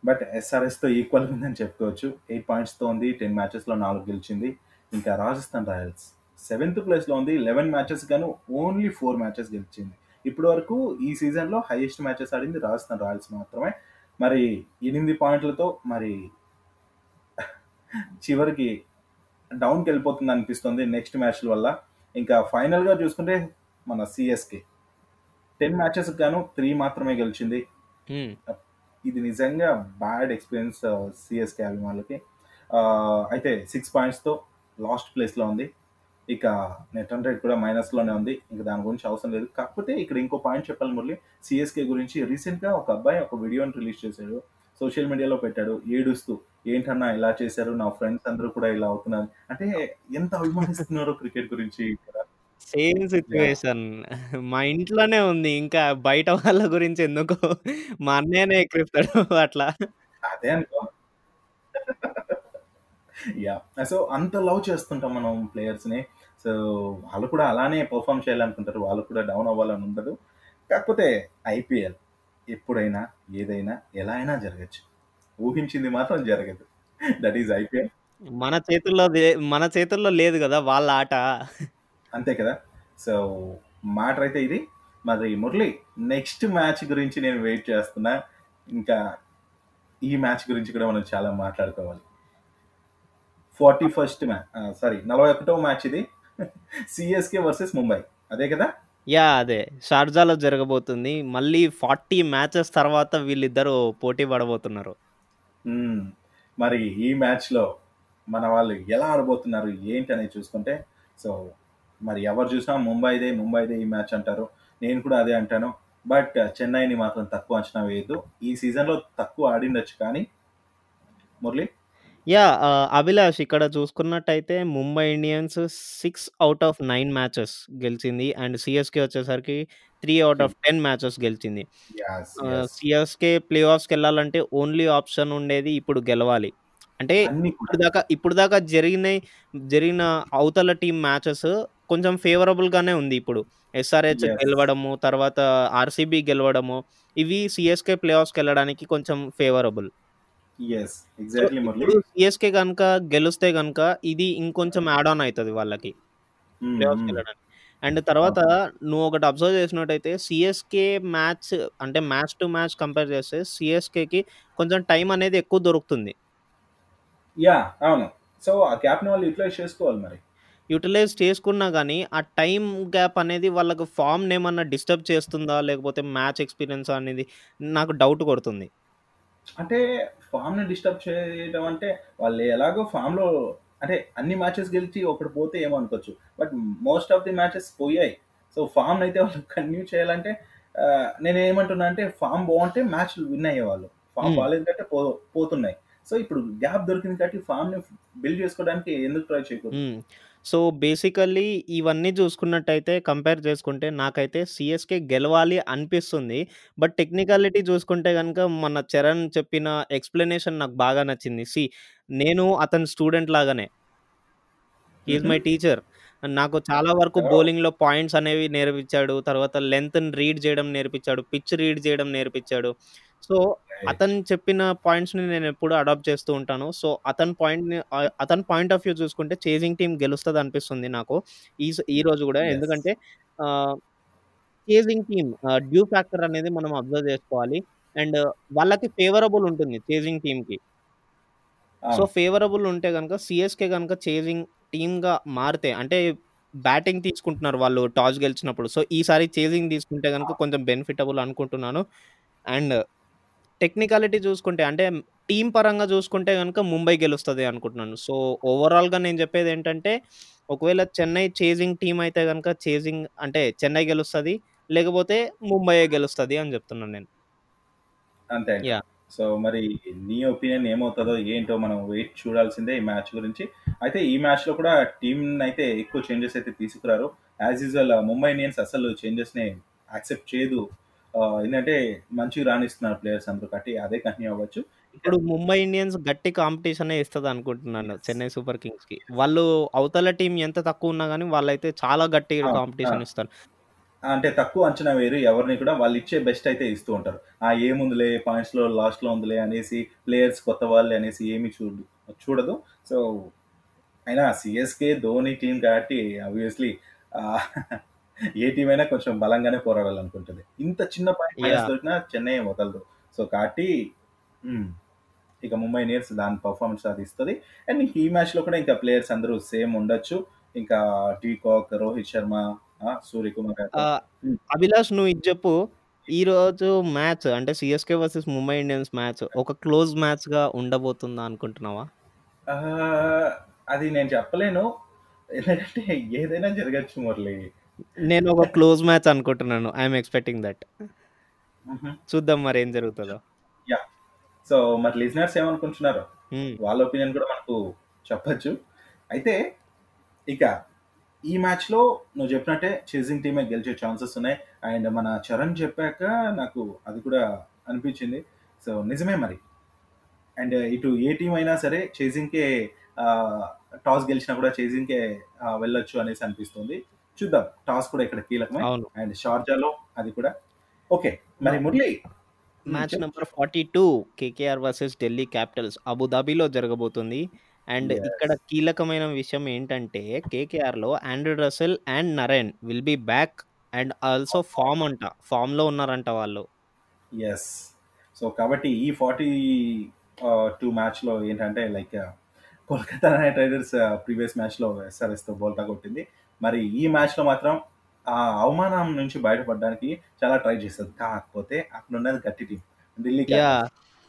బట్ ఎస్ఆర్ఎస్తో ఈక్వల్ ఉందని చెప్పుకోవచ్చు. ఎయిట్ పాయింట్స్తో ఉంది టెన్ మ్యాచెస్లో నాలుగు గెలిచింది. ఇంకా రాజస్థాన్ రాయల్స్ సెవెంత్ ప్లేస్లో ఉంది లెవెన్ మ్యాచెస్ గాను ఓన్లీ ఫోర్ మ్యాచెస్ గెలిచింది. ఇప్పటి వరకు ఈ సీజన్లో హైయెస్ట్ మ్యాచెస్ ఆడింది రాజస్థాన్ రాయల్స్ మాత్రమే. మరి ఎనిమిది పాయింట్లతో మరి చివరికి డౌన్కి వెళ్ళిపోతుంది అనిపిస్తుంది నెక్స్ట్ మ్యాచ్ల వల్ల. ఇంకా ఫైనల్గా చూసుకుంటే మన సిఎస్కే టెన్ మ్యాచెస్ గాను త్రీ మాత్రమే గెలిచింది. ఇది నిజంగా బ్యాడ్ ఎక్స్పీరియన్స్ సిఎస్కే అభిమానులకి. అయితే సిక్స్ పాయింట్స్తో లాస్ట్ ప్లేస్లో ఉంది. ఇక నెట్ రన్ రేట్ కూడా మైనస్లోనే ఉంది. ఇంకా దాని గురించి అవసరం లేదు. కాకపోతే ఇక్కడ ఇంకో పాయింట్ చెప్పాలి మురళి. సిఎస్కే గురించి రీసెంట్గా ఒక అబ్బాయి ఒక వీడియోని రిలీజ్ చేశాడు. సోషల్ మీడియాలో పెట్టాడు. ఏడుస్తూ ఏంటన్నా ఇలా చేశారు? నా ఫ్రెండ్స్ అందరూ కూడా ఇలా అవుతున్నారు. అంటే ఎంత అభిమానిస్తున్నారో క్రికెట్ గురించి ఇక్కడ. సేమ్ సిచ్యువేషన్ మా ఇంట్లోనే ఉంది. ఇంకా బయట వాళ్ళ గురించి ఎందుకు మా అన్నయ్యనే ఎక్కిరిస్తాడు అట్లా. అదే అనుకో. యా. సో అంత లవ్ చేస్తుంటాం మనం ప్లేయర్స్ని. సో వాళ్ళు కూడా అలానే పర్ఫామ్ చేయాలనుకుంటారు. వాళ్ళు కూడా డౌన్ అవ్వాలని ఉండదు. కాకపోతే ఐపీఎల్ ఎప్పుడైనా ఏదైనా ఎలా అయినా జరగచ్చు. ఊహించింది మాత్రం జరగదు. That is IPL. మన చేతుల్లో లే- మన చేతుల్లో లేదు కదా వాళ్ళ ఆట. అంతే కదా? సో మ్యాటర్ అయితే ఇది. మరి మురళి నెక్స్ట్ మ్యాచ్ గురించి నేను వెయిట్ చేస్తున్నా. ఇంకా ఈ మ్యాచ్ గురించి కూడా మనం చాలా మాట్లాడుకోవాలి. ఫార్టీ ఫస్ట్ మ్యాచ్ సారీ నలభై ఒకటో మ్యాచ్ ఇది. సిఎస్కే వర్సెస్ ముంబై అదే కదా? యా అదే. షార్జాలో జరగబోతుంది. మళ్ళీ ఫార్టీ మ్యాచెస్ తర్వాత వీళ్ళిద్దరూ పోటీ పడబోతున్నారు. మరి ఈ మ్యాచ్లో మన వాళ్ళు ఎలా ఆడబోతున్నారు ఏంటి అనేది చూసుకుంటే సో మరి ఎవరు చూసినా ముంబైదే ముంబైదే ఈ మ్యాచ్ అంటారు. నేను కూడా అదే అంటాను. బట్ చెన్నైని మాత్రం తక్కువ అంచనా వేయద్దు. ఈ సీజన్లో తక్కువ ఆడిండొచ్చు కానీ మురళి? యా అభిలాష్ ఇక్కడ చూసుకున్నట్టయితే Mumbai Indians six out of nine matches గెలిచింది. అండ్ సిఎస్కే వచ్చేసరికి three out of ten matches గెలిచింది. సిఎస్కే ప్లే ఆఫ్స్కి వెళ్ళాలంటే ఓన్లీ ఆప్షన్ ఉండేది ఇప్పుడు గెలవాలి. అంటే ఇప్పుడు దాకా ఇప్పుడు దాకా జరిగిన జరిగిన అవతల టీం మ్యాచెస్ కొంచెం ఫేవరబుల్‌గానే ఉంది ఇప్పుడు. ఎస్ఆర్‌హెచ్. గెలవడము, తర్వాత ఆర్‌సీబీ గెలవడము, ఇవి సీఎస్‌కే ప్లే ఆఫ్స్‌కెళ్ళడానికి కొంచెం ఫేవరబుల్. ఇప్పుడు సీఎస్‌కే గనుక గెలుస్తే గనుక ఇది ఇంకొంచెం యాడ్ ఆన్ అయితది వాళ్ళకి. ప్లే. ఆఫ్స్‌కెళ్ళడానికి. అండ్ తర్వాత అవును. నువ్వొకటి అబ్జర్వ్ చేసినట్టయితే సీఎస్‌కే మ్యాచ్ అంటే మ్యాచ్ టు మ్యాచ్ కంపేర్ చేస్తే సీఎస్‌కేకి కొంచెం టైం అనేది ఎక్కువ దొరుకుతుంది. యాహ్! అవును. సో, ఆ గ్యాప్‌ని వాళ్ళు యుటిలైజ్ చేసుకోవాలి మరి. యుటిలైజ్ చేసుకున్నా గాని, ఆ టైమ్ గ్యాప్ అనేది వాళ్ళకి ఫార్మ్‌నేమన్నా డిస్టర్బ్ చేస్తుందా? లేకపోతే మ్యాచ్ ఎక్స్‌పీరియన్సా అనేది నాకు డౌట్ కొడుతుంది. అంటే ఫార్మ్‌ని డిస్టర్బ్ చేయడం అంటే వాళ్ళు ఎలాగో ఫార్మ్‌లో అంటే అన్ని మ్యాచెస్ గెలిచి ఒకటి పోతే ఏమో అనుకోవచ్చు. But most of the matches పోయాయి. సో, ఫార్మ్‌నయితే వాళ్ళు కంటిన్యూ చేయాలంటే ఆహ్, నేనేమంటున్నా అంటే ఫార్మ్ బావుంటే మ్యాచ్‌లు విన్ అయ్యేవాళ్ళు. ఫార్మ్ హ్మ్. బాలేదు కాబట్టి పో పోతున్నాయి. సో, ఇప్పుడు గ్యాప్ దొరికింది కాబట్టి ఫార్మ్‌ని బిల్డ్ చేసుకోవడానికి ఎందుకు ట్రై చేయకూడదు? సో, బేసికల్లీ ఇవన్నీ చూసుకున్నట్టయితే కంపేర్ చేసుకుంటే నాకైతే సీఎస్‌కే గెలవాలి అనిపిస్తుంది. బట్ టెక్నికాలిటీ చూసుకుంటే గనుక మన చరణ్ చెప్పిన ఎక్స్‌ప్లనేషన్ నాకు బాగా నచ్చింది. సీ నేను అతని స్టూడెంట్ లాగానే. హి హుహు. My teacher. నాకు చాలా వరకు! బౌలింగ్‌లో పాయింట్స్ అనేవి నేర్పించాడు. తర్వాత లెంగ్త్‌ని రీడ్ చేయడం నేర్పించాడు. పిచ్ రీడ్ చేయడం నేర్పించాడు. సో. అతను చెప్పిన పాయింట్స్‌ని నేనెప్పుడూ అడాప్ట్ చేస్తూ ఉంటాను. సో, అతని పాయింట్‌ని ఆహ్, అతని పాయింట్ ఆఫ్ వ్యూ చూసుకుంటే చేజింగ్ టీమ్ గెలుస్తదనిపిస్తుంది నాకు. ఈస్ ఈరోజు గూడా. యెస్. ఎందుకంటే ah, chasing team ah, dew factor అనేది మనం అబ్జర్వ్ చేసుకోవాలి. అండ్ వాళ్ళకి ఫేవరబుల్ ఉంటుంది చేజింగ్ టీమ్‌కి. సో, అవును. ఫేవరబుల్ ఉంటే గనుక సీఎస్‌కే గనుక చేజింగ్ టీమ్‌గా మారితే అంటే బ్యాటింగ్ తీసుకుంటున్నారు వాళ్ళు టాస్ గెలిచినప్పుడు. సో, ఈసారి చేజింగ్ తీసుకుంటే గనుక అవును. కొంచెం బెనిఫిటబుల్ అనుకుంటున్నాను. అండ్ టెక్నికాలిటీ చూసుకుంటే అంటే టీమ్ పరంగా చూసుకుంటే గనుక ముంబై గెలుస్తది అనుకుంటున్నాను. సో, ఓవరాల్‌గా నేను చెప్పేదేంటంటే ఒకవేళ చెన్నై చేజింగ్ టీమ్ అయితే గనుక చేజింగ్ అంటే చెన్నై గెలుస్తది. లేకపోతే ముంబైయే గెలుస్తది అని చెప్తున్నాను నేను. అంతే. యాహ్! సో, మరి నీ ఒపీనియన్ ఏమవుతదో ఏంటో మనం వెయిట్ చూడాల్సిందే ఈ మ్యాచ్ గురించి. అయితే ఈ మ్యాచ్‌లో కూడా టీమ్‌నయితే ఎక్కువ చేంజెస్ అయితే తీసుకురారు. యాస్ యూజువల్ ముంబై ఇండియన్స్ అసలు చేంజెస్‌ని యాక్సెప్ట్ చేయదు. ఆహ్, ఏందంటే మంచిగా రాణిస్తున్నారు ప్లేయర్స్ అందరూ కాబట్టి అదే కంటిన్యూ అవ్వచ్చు. ఇప్పుడు ముంబై ఇండియన్స్ గట్టి కాంపిటీషనే ఇస్తదనుకుంటున్నాను యెస్. చెన్నై సూపర్ కింగ్స్‌కి. యెస్. వాళ్ళు అవతల టీమ్ ఎంత తక్కువున్నా గాని వాళ్ళైతే చాలా గట్టిగా. ఆ! కాంపిటీషన్ ఇస్తారు. అంటే తక్కువ అంచనా వేయరు. ఎవరిని కూడా వాళ్ళిచ్చే బెస్ట్ అయితే ఇస్తూ ఉంటారు. ఆ ఏముందిలే పాయింట్స్‌లో లాస్ట్‌లో ఉందిలే అనేసి ప్లేయర్స్ కొత్త వాళ్ళే అనేసి ఏమి చూడు చూడదు. సో, అయినా సీఎస్‌కే ధోని టీమ్ కాబట్టి ఆబ్వియస్‌లీ ఏ టీమ్ అయినా కొంచెం బలంగానే పోరాడాలనుకుంటది. ఇంత చిన్న పాయింట్ మైనస్ యాహ్! దొరికినా చెన్నై వదలదు. సో, కాబట్టి. ఇక ముంబై ఇండియన్స్ దాని పర్ఫార్మెన్స్ అది ఇస్తది. అండ్ ఈ మ్యాచ్‌లో కూడా ఇంకా ప్లేయర్స్ అందరూ సేమ్ ఉండొచ్చు. ఇంకా డీకాక్, రోహిత్ శర్మ! సూర్యకుమార్. అభిలాష్ నువ్వు ఇది చెప్పు. ఈరోజు మ్యాచ్ అంటే CSK versus Mumbai Indians match ఒక క్లోజ్ మ్యాచ్‌గా ఉండబోతుందా అనుకుంటున్నావా? అది నేను చెప్పలేను. ఎందుకంటే ఏదైనా జరగొచ్చు మురళి. నేను ఒక క్లోజ్ మ్యాచ్ అనుకుంటున్నాను. I am expecting. హుహు. చూద్దాం మరేం జరుగుతదో. యాహ్! సో, మరి లిజనర్స్ ఏమనుకుంటున్నారో. వాళ్ళ ఒపీనియన్ కూడా మనకు చెప్పొచ్చు. అయితే ఇక ఈ మ్యాచ్‌లో నువ్వు చెప్పినట్టే చేజింగ్ టీమే గెలిచే ఛాన్సెస్ ఉన్నాయి. అండ్ మన చరణ్ చెప్పాక నాకు అది కూడా అనిపించింది. సో, నిజమే మరి. అండ్ ఇటు ఏ టీమ్ అయినా సరే చేజింగ్‌కే ఆహ్, టాస్ గెలిచినా కూడా చేజింగ్‌కే ఆహ్, వెళ్ళొచ్చు అనేసి అనిపిస్తుంది. చూద్దాం. టాస్ కూడా ఇక్కడ కీలకమే. అండ్ షార్జాలో అది కూడా. ఓకే. మరి మురళి. మ్యాచ్. నంబర్ చెప్పు. 42 కేకేఆర్ వర్సెస్ ఢిల్లీ క్యాపిటల్స్ అబుదాబిలో జరగబోతుంది. అండ్ ఇక్కడ. కీలకమైన విషయం ఏంటంటే కేకేఆర్‌లో Andre Russell and Narine will be back and also form అంట. ఫార్మ్‌లో ఉన్నారంట వాళ్ళు. యెస్. సో, కాబట్టి ఈ 40 ఆహ్, 2 మ్యాచ్‌లో ఏంటంటే like Kolkata Knight Riders previous మ్యాచ్‌లో ఎస్ఆర్‌హెచ్‌తో బోల్తా కొట్టింది. మరి ఈ మ్యాచ్‌లో మాత్రం ఆ అవమానం నుంచి బయటపడడానికి చాలా ట్రై చేస్తది. కాకపోతే అక్కడున్నది గట్టి టీమ్. ఢిల్లీ.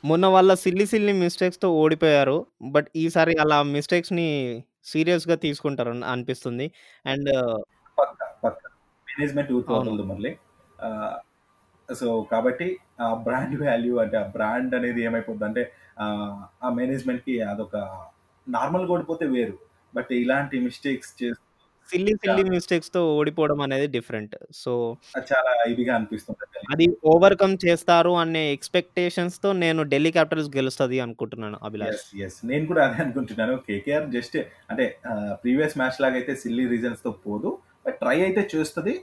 మొన్న వాళ్ళ సిల్లీ సిల్లీ మిస్టేక్స్‌తో ఓడిపోయారు. బట్ ఈసారి అలా మిస్టేక్స్‌ని సీరియస్‌గా తీసుకుంటారని అనిపిస్తుంది. అండ్ పక్కా. పక్కా. మేనేజ్‌మెంట్. ఆహ్, సో, కాబట్టి ఆ బ్రాండ్ వాల్యూ అంటే ఆ బ్రాండ్ అనేది ఏమైపోద్దంటే ఆహ్, ఆ మేనేజ్‌మెంట్‌కి అదొక నార్మల్‌గా ఓడిపోతే వేరు. బట్ ఇలాంటి మిస్టేక్స్ చేస్తూ సిల్లీ సిల్లీ మిస్టేక్స్‌తో ఓడిపోవడం అనేది డిఫరెంట్. సో, చాలా ఇదిగా అనిపిస్తుంటది. అది ఓవర్‌కమ్ చేస్తారు అనే ఎక్స్‌పెక్టేషన్స్‌తో నేను ఢిల్లీ క్యాపిటల్స్ గెలుస్తది అనుకుంటున్నాను అభిలాష్. యెస్. నేను కూడా అదే అనుకుంటున్నాను. కేకేఆర్ జస్ట్ అంటే ప్రీవియస్ మ్యాచ్ లాగైతే సిల్లీ రీజన్స్‌తో పోదు. బట్ ట్రై అయితే చేస్తుంది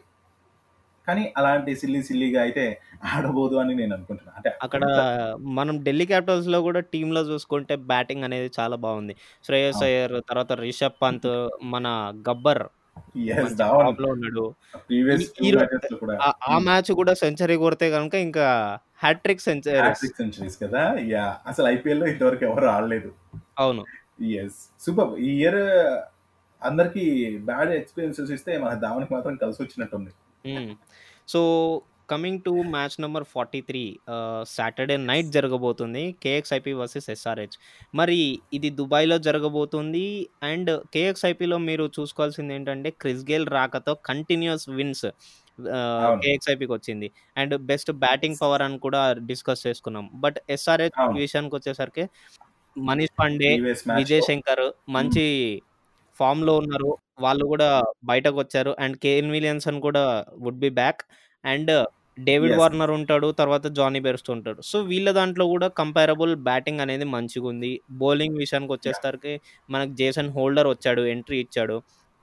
కానీ అలాంటి సిల్లీ సిల్లీగా అయితే ఆడబోదు అని నేను అనుకుంటున్నాను అంటే అక్కడ మనం ఢిల్లీ క్యాపిటల్స్లో కూడా టీమ్లో చూసుకుంటే బ్యాటింగ్ అనేది చాలా బాగుంది. శ్రేయస్. అయ్యర్ తర్వాత రిషబ్ పంత్ మన గబ్బర్ ఉన్నాడు. ఆ- మ్యాచ్ కూడా. సెంచరీ కొడితే కనుక ఇంకా హ్యాట్రిక్ హ్యాట్రిక్ సెంచరీస్ కదా? యా అసలు ఐపీఎల్లో ఇంతవరకు ఎవరు ఆడలేదు. అవును. ఎస్ సూపర్ ఈ ఇయర్ అందరికి బ్యాడ్ ఎక్స్పీరియన్సెస్ ఇస్తే మన ధావన్కి మాత్రం కలిసి వచ్చినట్టుంది so coming to match number forty three Saturday night జరగబోతుంది. కేఎక్స్ఐపి వర్సెస్ ఎస్ఆర్హెచ్ మరి ఇది దుబాయ్లో జరగబోతుంది. అండ్ కేఎక్స్ఐపిలో మీరు చూసుకోవాల్సింది ఏంటంటే క్రిస్ గేల్ రాకతో కంటిన్యూస్ విన్స్ అవును. కేఎక్స్ఐపికి వచ్చింది. అండ్ బెస్ట్ బ్యాటింగ్ పవర్ అని కూడా డిస్కస్ చేసుకున్నాం. బట్ ఎస్ఆర్హెచ్ అవును. విషయానికి వచ్చేసరికి మనీష్ పాండే ప్రీవియస్ విజయ్ శంకర్ మంచి ఫామ్లో ఉన్నారు. వాళ్ళు కూడా బయటకు వచ్చారు అండ్ కేఎన్ విలియన్సన్ కూడా would be back. And David. Warner ఉంటాడు తర్వాత జానీ బెర్స్ట్ ఉంటాడు. సో వీళ్ళ దాంట్లో కూడా కంపారబుల్ బ్యాటింగ్ అనేది మంచిగా ఉంది బౌలింగ్ విషయానికి వచ్చేసరికి మనకు జేసన్ హోల్డర్ వచ్చాడు ఎంట్రీ ఇచ్చాడు.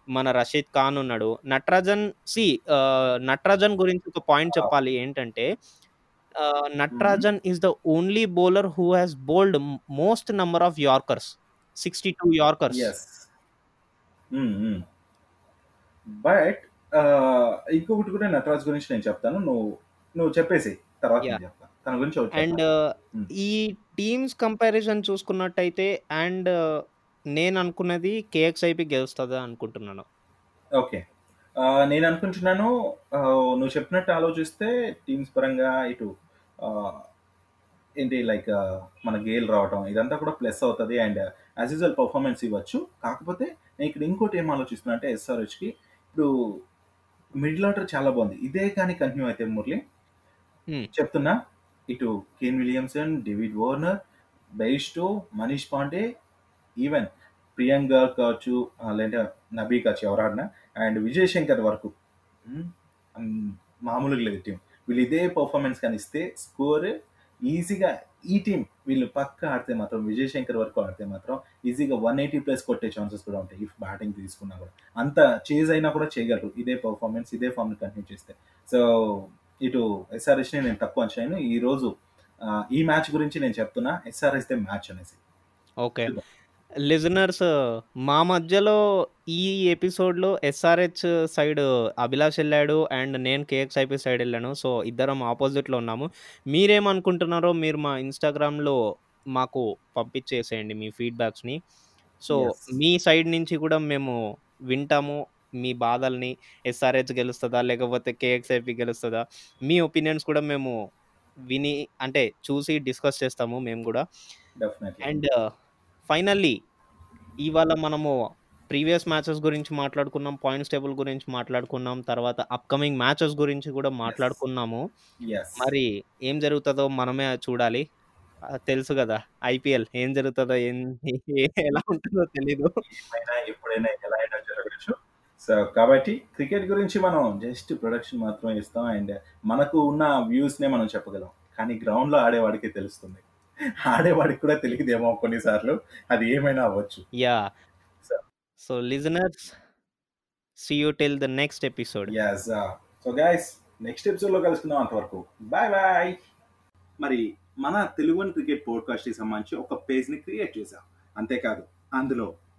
మన రషీద్ ఖాన్ ఉన్నాడు. నటరాజన్ సి నటరాజన్ గురించి ఒక పాయింట్ చెప్పాలి ఏంటంటే Natarajan is the only bowler who has bowled most number of yorkers. Sixty two but ఇంకొకటి కూడా నటరాజ్ గురించి నేను చెప్తాను. నువ్వు నువ్వు చెప్పేసి తర్వాత నేను చెప్తాను తన గురించి ఒకటి అండ్ Hmm. ఈ టీమ్స్ కంపారిజన్ చూసుకున్నట్టయితే అండ్ నేను అనుకున్నది కేఎక్స్ఐపి గెలుస్తుంది అనుకుంటున్నాను. ఓకే నేను అనుకుంటున్నాను నువ్వు చెప్పినట్టు ఆలోచిస్తే టీమ్స్ పరంగా ఇటు ఏంటి లైక్ మన గేల్ రావటం ఇదంతా కూడా ప్లస్ అవుతుంది. అండ్ యాజ్ యూజువల్ పర్ఫార్మెన్స్ ఇవ్వచ్చు. కాకపోతే నేను ఇక్కడ ఇంకోటి ఏం ఆలోచిస్తున్నా అంటే ఎస్ఆర్హెచ్కి ఇప్పుడు మిడిల్ ఆర్డర్ చాలా బాగుంది. ఇదే కానీ కంటిన్యూ అయితే మురళి. Hmm. చెప్తున్నా ఇటు Kane Williamson David Warner Bairstow Manish Pandey even Priyanka కావచ్చు ఆ, లేదంటే నబీ కావచ్చు ఎవరు ఆడినా. అండ్ విజయ్ శంకర్ వరకు మ్మ్, అమ్, మామూలుగా లేదు టీం వీళ్ళు ఇదే పర్ఫార్మెన్స్ కానీ ఇస్తే స్కోర్ ఈజీగా ఈ టీం వీళ్ళు పక్క ఆడితే మాత్రం విజయ్ శంకర్ వరకు ఆడితే మాత్రం ఈజీగా వన్ ఎయిటీ ప్లస్ కొట్టే ఛాన్సెస్ కూడా ఉంటాయి ఇఫ్ బ్యాటింగ్ తీసుకున్నా కూడా. అంత చేజ్ అయినా కూడా చేయగలరు ఇదే పర్ఫార్మెన్స్ ఇదే ఫామ్ కంటిన్యూ చేస్తే. సో ఇటు ఎస్ఆర్ఎస్ని నేను తక్కువ అంచనా ఈ రోజు ఈ మ్యాచ్ గురించి నేను చెప్తున్నా ఎస్ఆర్ఎస్ దే మ్యాచ్ అనేసి. ఓకే లిజనర్స్ మా మధ్యలో ఈ ఎపిసోడ్లో ఎస్ఆర్హెచ్ సైడ్ అభిలాష్ వెళ్ళాడు అండ్ నేను కేఎక్స్ఐపి సైడ్ వెళ్ళాను. సో ఇద్దరం ఆపోజిట్లో ఉన్నాము. మీరేమనుకుంటున్నారో మీరు మా ఇన్స్టాగ్రామ్లో మాకు పంపించేసేయండి మీ ఫీడ్బ్యాక్స్ని. సో. మీ సైడ్ నుంచి కూడా మేము వింటాము మీ బాధల్ని. ఎస్ఆర్హెచ్ గెలుస్తుందా? లేకపోతే కేఎక్స్ఐపి గెలుస్తుందా? మీ ఒపీనియన్స్ కూడా మేము విని అంటే చూసి డిస్కస్ చేస్తాము మేము కూడా. అండ్ ఫైనల్లీ ఇవాళ మనము ప్రీవియస్ మ్యాచెస్ గురించి మాట్లాడుకున్నాం పాయింట్స్ టేబుల్ గురించి మాట్లాడుకున్నాం తర్వాత అప్కమింగ్ మ్యాచెస్ గురించి కూడా మాట్లాడుకున్నాము. మరి ఏం జరుగుతుందో మనమే చూడాలి. తెలుసు కదా ఐపీఎల్ ఏం జరుగుతుందో ఏం ఎలా ఉంటుందో తెలీదు. ఎప్పుడైనా ఎలా అయినా జరగచ్చు. సో కాబట్టి క్రికెట్ గురించి మనం జస్ట్ ప్రొడక్షన్ మాత్రమే ఇస్తాం. అండ్ మనకు ఉన్న వ్యూస్ నే మనం చెప్పగలం. కానీ గ్రౌండ్లో ఆడేవాడికి తెలుస్తుంది. ఆడేవాడికి కూడా తెలియదేమో కొన్నిసార్లు. అది ఏమైనా అవ్వచ్చు. Yeah. So- so listeners see you till the next episode. Yes so guys next ఎపిసోడ్లో కలుసుకుందాం అంతవరకు. బాయ్ బాయ్ మరి మన తెలుగు క్రికెట్ పోడ్కాస్ట్కి సంబంధించి ఒక పేజ్ని క్రియేట్ చేశాం. అంతేకాదు అందులో